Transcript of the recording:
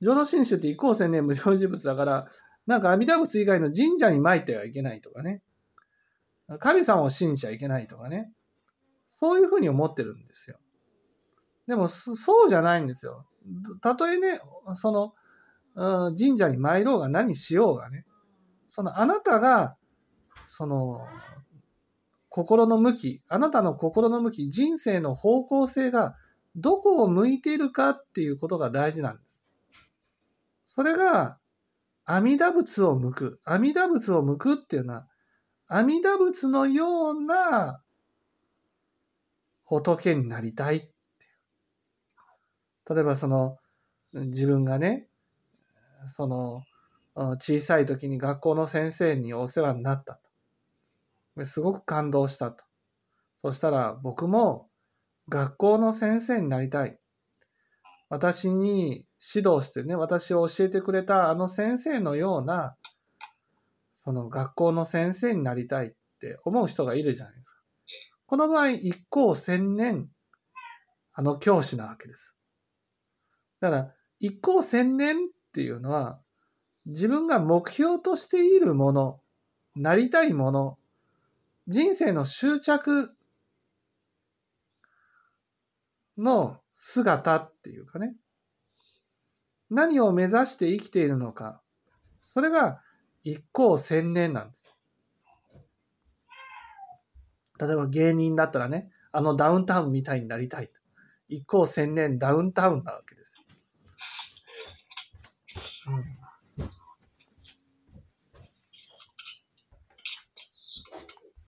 浄土真宗って一向千年無常事物だから、なんか阿弥陀仏以外の神社に参ってはいけないとかね。神様を信じちゃいけないとかね。そういうふうに思ってるんですよ。でも、そうじゃないんですよ。たとえね、その、神社に参ろうが何しようがね、そのあなたが、その、心の向き、あなたの心の向き、人生の方向性がどこを向いているかっていうことが大事なんです。それが、阿弥陀仏を向く。阿弥陀仏を向くっていうのは、阿弥陀仏のような仏になりたい。例えばその、自分がね、その、小さい時に学校の先生にお世話になったと。すごく感動したと。そしたら僕も学校の先生になりたい。私に指導してね、私を教えてくれたあの先生のような、その学校の先生になりたいって思う人がいるじゃないですか。この場合、一校千年、あの教師なわけです。だから、一校千年っていうのは、自分が目標としているもの、なりたいもの、人生の執着の姿っていうかね、何を目指して生きているのか、それが一向千年なんです。例えば芸人だったらね、あのダウンタウンみたいになりたいと。一向千年ダウンタウンなわけです。